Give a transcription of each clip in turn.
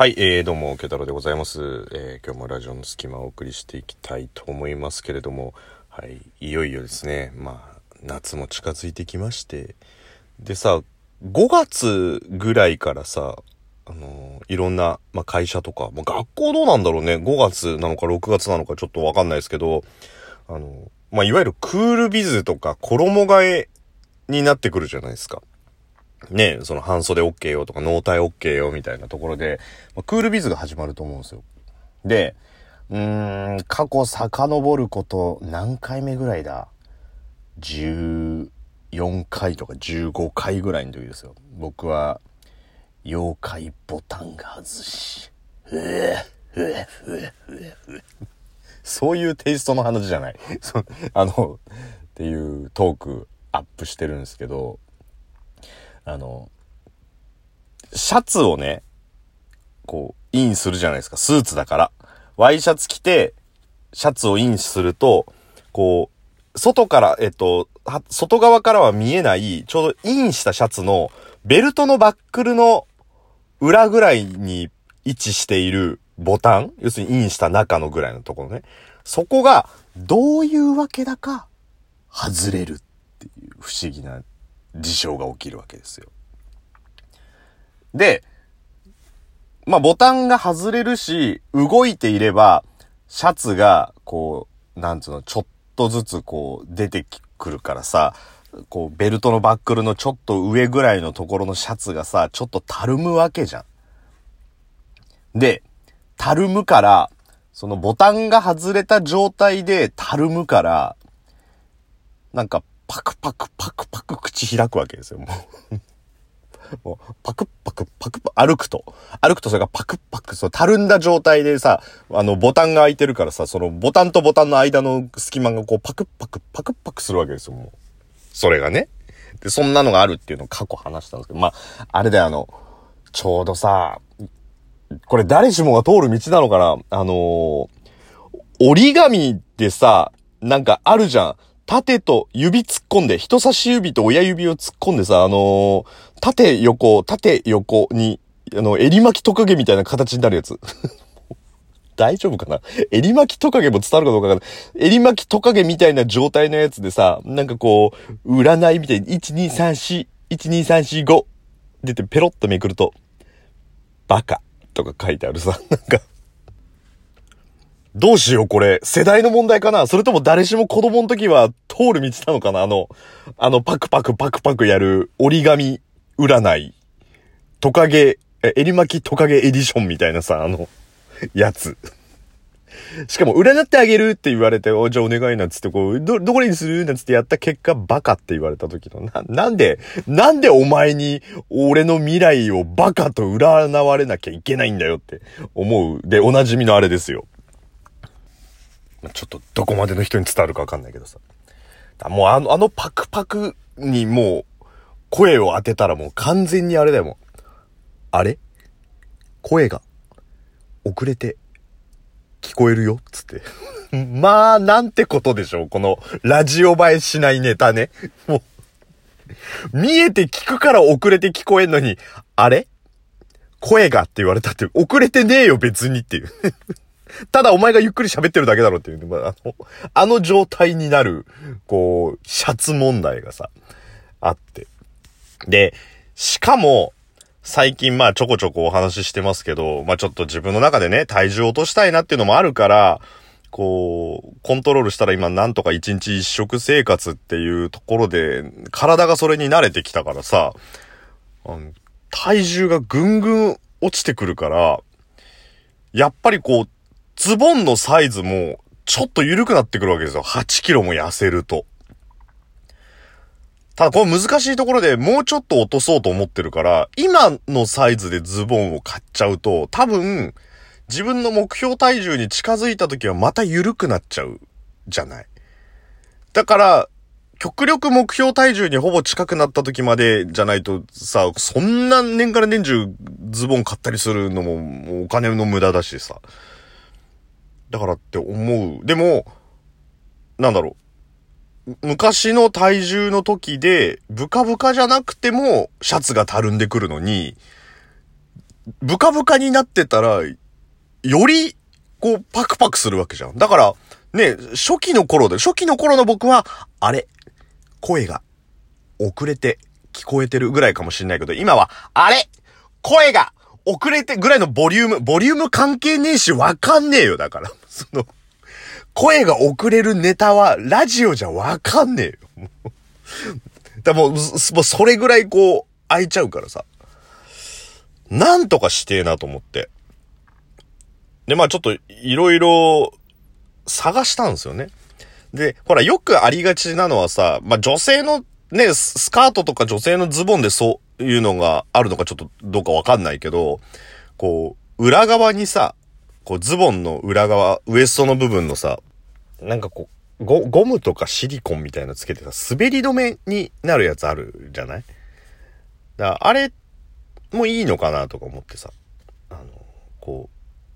はい、えー、どうも、ケタロでございます。えー、今日もラジオの隙間をお送りしていきたいと思いますけれども、はい、いよいよですね、まあ、夏も近づいてきまして、でさ、5月ぐらいからさ、あのーいろんな、まあ、会社とか、まあ、学校どうなんだろうね、5月なのか6月なのかちょっとわかんないですけど、あのーまあ、いわゆるクールビズとか衣替えになってくるじゃないですか。ね、その半袖 OK よとか納体 OK よみたいなところで、まあ、クールビズが始まると思うんですよ。で、うーん、過去遡ること何回目ぐらいだ ?14 回とか15回ぐらいの時ですよ。僕は、妖怪ボタンが外し、うえ、うえ、うえ、うえ、うえ。そういうテイストの話じゃない。そうあの、っていうトークアップしてるんですけど、あの、シャツをね、こう、インするじゃないですか。スーツだから。ワイシャツ着て、シャツをインすると、こう、外から、えっと、外側からは見えない、ちょうどインしたシャツの、ベルトのバックルの裏ぐらいに位置しているボタン要するにインした中のぐらいのところね。そこが、どういうわけだか、外れるっていう不思議な事象が起きるわけですよ。で、まあ、ボタンが外れるし、動いていれば、シャツが、こう、なんつうの、ちょっとずつこう、出てくるからさ、こう、ベルトのバックルのちょっと上ぐらいのところのシャツがさ、ちょっとたるむわけじゃん。で、たるむから、そのボタンが外れた状態でたるむから、なんか、パクパクパクパク口開くわけですよ、もう。もう、パクパクパクパク、歩くと。歩くとそれがパクパク、そう、たるんだ状態でさ、あの、ボタンが開いてるからさ、そのボタンとボタンの間の隙間がこう、パクパクパクパクするわけですよ、もう。それがね。で、そんなのがあるっていうのを過去話したんですけど、まあ、あれだよ、あの、ちょうどさ、これ誰しもが通る道なのかなあのー折り紙でさ、なんかあるじゃん。縦と指突っ込んで、人差し指と親指を突っ込んでさ、あのー縦横、縦横に、あの、襟巻きトカゲみたいな形になるやつ。大丈夫かな？襟巻きトカゲも伝わるかどうかわかんない。襟巻きトカゲみたいな状態のやつでさ、なんかこう、占いみたいに、1,2,3,4、1,2,3,4,5出てペロッとめくると、バカとか書いてあるさ、なんか、どうしようこれ、世代の問題かな？それとも誰しも子供の時は通る道なのかな？あの、あのパクパクパクパクやる折り紙占い、トカゲ、え襟巻きトカゲエディションみたいなさ、あの、やつ。しかも、占ってあげるって言われて、お、じゃあお願いなっつって、こう、ど、どこにするなんつってやった結果、バカって言われた時の、な、なんで、なんでお前に、俺の未来をバカと占われなきゃいけないんだよって思う。で、おなじみのあれですよ。ちょっと、どこまでの人に伝わるかわかんないけどさ。もうあの、あのパクパクにもう、声を当てたらもう完全にあれだよ、もう。あれ？声が、遅れて、聞こえるよ？つって。まあ、なんてことでしょう？この、ラジオ映えしないネタね。もう、見えて聞くから遅れて聞こえんのに、あれ？声がって言われたって、遅れてねえよ別にっていう。ただお前がゆっくり喋ってるだけだろっていう、まあ、あの、あの状態になる、こう、シャツ問題がさ、あって。で、しかも、最近まあちょこちょこお話ししてますけど、まあちょっと自分の中でね、体重落としたいなっていうのもあるから、こう、コントロールしたら今なんとか一日一食生活っていうところで、体がそれに慣れてきたからさ、体重がぐんぐん落ちてくるから、やっぱりこう、ズボンのサイズもちょっと緩くなってくるわけですよ。8キロも痩せると。ただこれ難しいところでもうちょっと落とそうと思ってるから、今のサイズでズボンを買っちゃうと、多分、自分の目標体重に近づいた時はまた緩くなっちゃう、じゃない。だから、極力目標体重にほぼ近くなった時までじゃないとさ、そんな年から年中ズボン買ったりするのもお金の無駄だしさ。だからって思う。でも、なんだろう。昔の体重の時で、ブカブカじゃなくても、シャツがたるんでくるのに、ブカブカになってたら、より、こう、パクパクするわけじゃん。だから、ね、初期の頃で、初期の頃の僕は、あれ、声が、遅れて、聞こえてるぐらいかもしんないけど、今は、あれ声が、遅れてぐらいのボリューム、ボリューム関係ねえし、わかんねえよ、だから。その、声が遅れるネタは、ラジオじゃわかんねえよ。だもう、もうそれぐらいこう、空いちゃうからさ。なんとかしてえなと思って。で、まあちょっと、いろいろ、探したんですよね。で、ほら、よくありがちなのはさ、まあ女性のね、スカートとか女性のズボンでそういうのがあるのかちょっとどうかわかんないけど、こう、裏側にさ、こうズボンの裏側、ウエストの部分のさ、なんかこう、ゴゴムとかシリコンみたいなのつけてさ、滑り止めになるやつあるじゃない？だあれもいいのかなとか思ってさ、あの、こ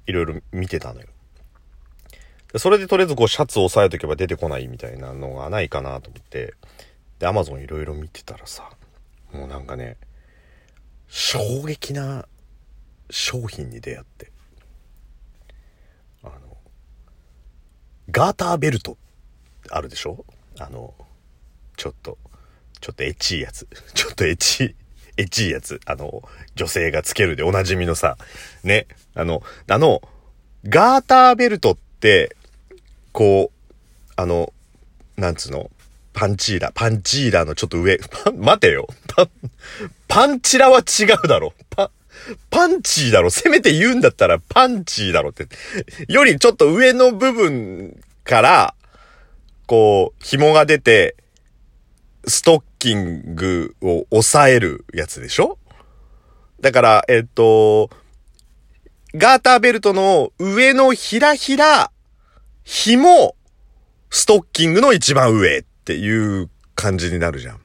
う、いろいろ見てたのよ。それでとりあえずこうシャツを押さえとけば出てこないみたいなのがないかなと思って、で、アマゾンいろいろ見てたらさ、もうなんかね、衝撃な商品に出会って、あの、ガーターベルトあるでしょ？あの、ちょっと、ちょっとエッチいやつ。ちょっとエッチ、エッチいやつ。あの、女性がつけるでおなじみのさ、ね。あの、あの、ガーターベルトって、こう、あの、なんつうの？パンチーラ、パンチーラのちょっと上、パ 待てよ。パ、パンチラは違うだろ。パ、パンチーだろ。せめて言うんだったらパンチーだろって。よりちょっと上の部分から、こう、紐が出て、ストッキングを抑えるやつでしょ？だから、えっと、ガーターベルトの上のひらひら、紐、ストッキングの一番上。っていう感じになるじゃん。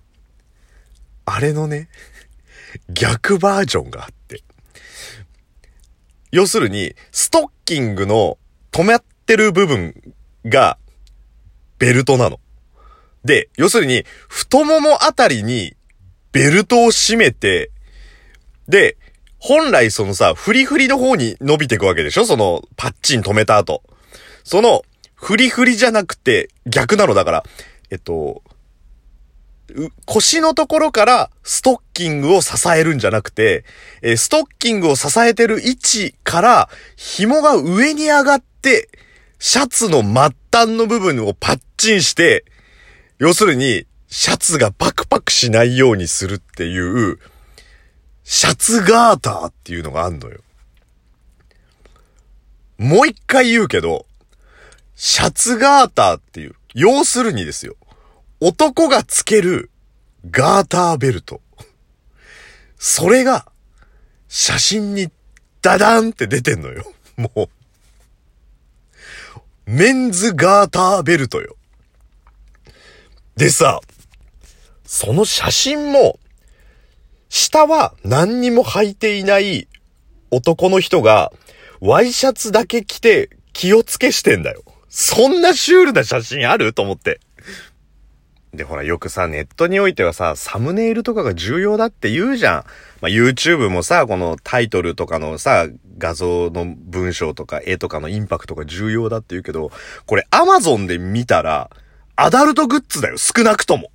あれのね、逆バージョンがあって。要するに、ストッキングの止まってる部分がベルトなの。で、要するに、太ももあたりにベルトを締めて、で、本来そのさ、フリフリの方に伸びていくわけでしょ？その、パッチン止めた後。その、フリフリじゃなくて逆なのだから、えっと、腰のところからストッキングを支えるんじゃなくて、えストッキングを支えてる位置から紐が上に上がって、シャツの末端の部分をパッチンして、要するに、シャツがパクパクしないようにするっていう、シャツガーターっていうのがあんのよ。もう一回言うけど、シャツガーターっていう、要するにですよ。男がつけるガーターベルト。それが、写真にダダンって出てんのよ。もう。メンズガーターベルトよ。でさ、その写真も、下は何にも履いていない男の人が、ワイシャツだけ着て気をつけしてんだよ。そんなシュールな写真ある？と思って。で、ほら、よくさ、ネットにおいてはさ、サムネイルとかが重要だって言うじゃん。まあ、YouTube もさ、このタイトルとかのさ、画像の文章とか絵とかのインパクトが重要だって言うけど、これ Amazon で見たら、アダルトグッズだよ、少なくとも。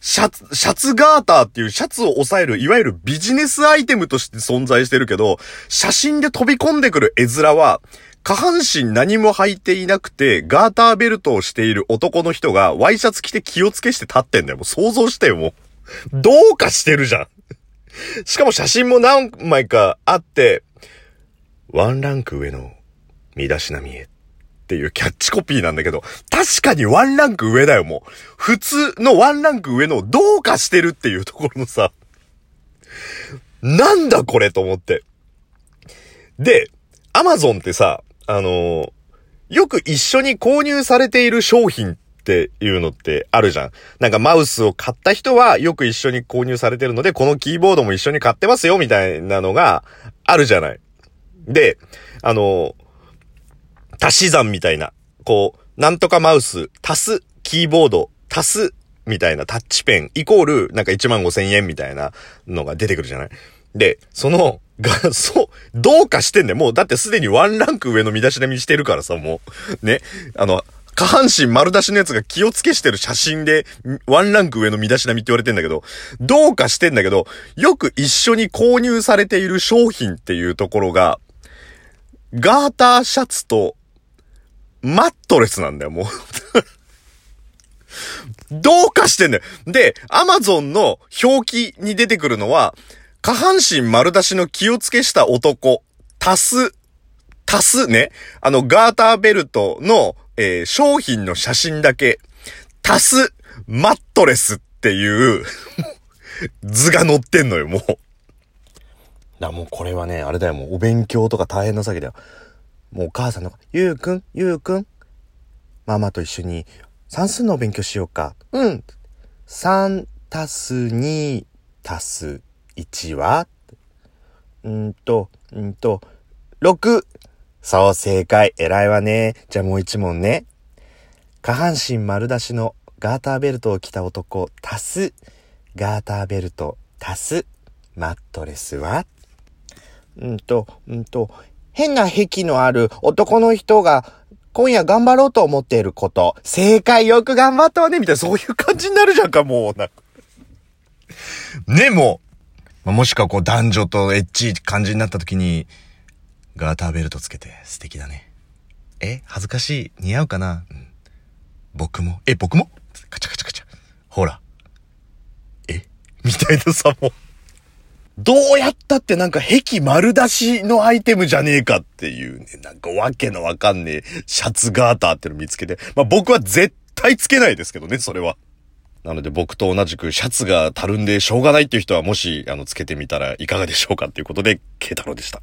シャツ、シャツガーターっていうシャツを抑える、いわゆるビジネスアイテムとして存在してるけど、写真で飛び込んでくる絵面は、下半身何も履いていなくて、ガーターベルトをしている男の人が、ワイシャツ着て気をつけして立ってんだよ。もう想像してよ、もう。どうかしてるじゃん。しかも写真も何枚かあって、ワンランク上の身だしなみへっていうキャッチコピーなんだけど、確かにワンランク上だよ、もう。普通のワンランク上のどうかしてるっていうところのさ、なんだこれと思って。で、アマゾンってさ、あのよく一緒に購入されている商品っていうのってあるじゃん。なんかマウスを買った人はよく一緒に購入されてるので、このキーボードも一緒に買ってますよみたいなのがあるじゃない。で、あの足し算みたいな、こう、なんとかマウス、足すキーボード、足すみたいなタッチペン、イコールなんか1万5千円みたいなのが出てくるじゃない。で、そのが、そう、どうかしてんだよ。もう、だってすでにワンランク上の身だしなみしてるからさ、もう。ね。あの、下半身丸出しのやつが気をつけしてる写真で、ワンランク上の身だしなみって言われてんだけど、どうかしてんだけど、よく一緒に購入されている商品っていうところが、ガーターシャツと、マットレスなんだよ、もう。どうかしてんだよ。で、アマゾンの表記に出てくるのは、下半身丸出しの気をつけした男、足す、足すね。あの、ガーターベルトの、えー、商品の写真だけ、足す、マットレスっていう 図が載ってんのよ、もう。だもうこれはね、あれだよ、もうお勉強とか大変な詐欺だよ。もうお母さんの、ゆうくん、ゆうくん、ママと一緒に算数のお勉強しようか。うん。3足す2足す1はうんと、うんと、6。そう、正解。偉いわね。じゃあもう一問ね。下半身丸出しのガーターベルトを着た男、足す、ガーターベルト、足す、マットレスは？うんと、うんと、変な癖のある男の人が今夜頑張ろうと思っていること。正解よく頑張ったわねみたいな、そういう感じになるじゃんか、もう。ね、もう。もしかこう男女とエッチ感じになった時に、ガーターベルトつけて素敵だね。え恥ずかしい似合うかな、うん、僕も？え、僕も？カチャカチャカチャ。ほら。え？みたいなさ、も。どうやったってなんか壁丸出しのアイテムじゃねえかっていうね、なんかわけのわかんねえシャツガーターっての見つけて、まあ僕は絶対つけないですけどね、それは。なので僕と同じくシャツがたるんでしょうがないっていう人はもし、あの、つけてみたらいかがでしょうかっていうことで、ケイタロでした。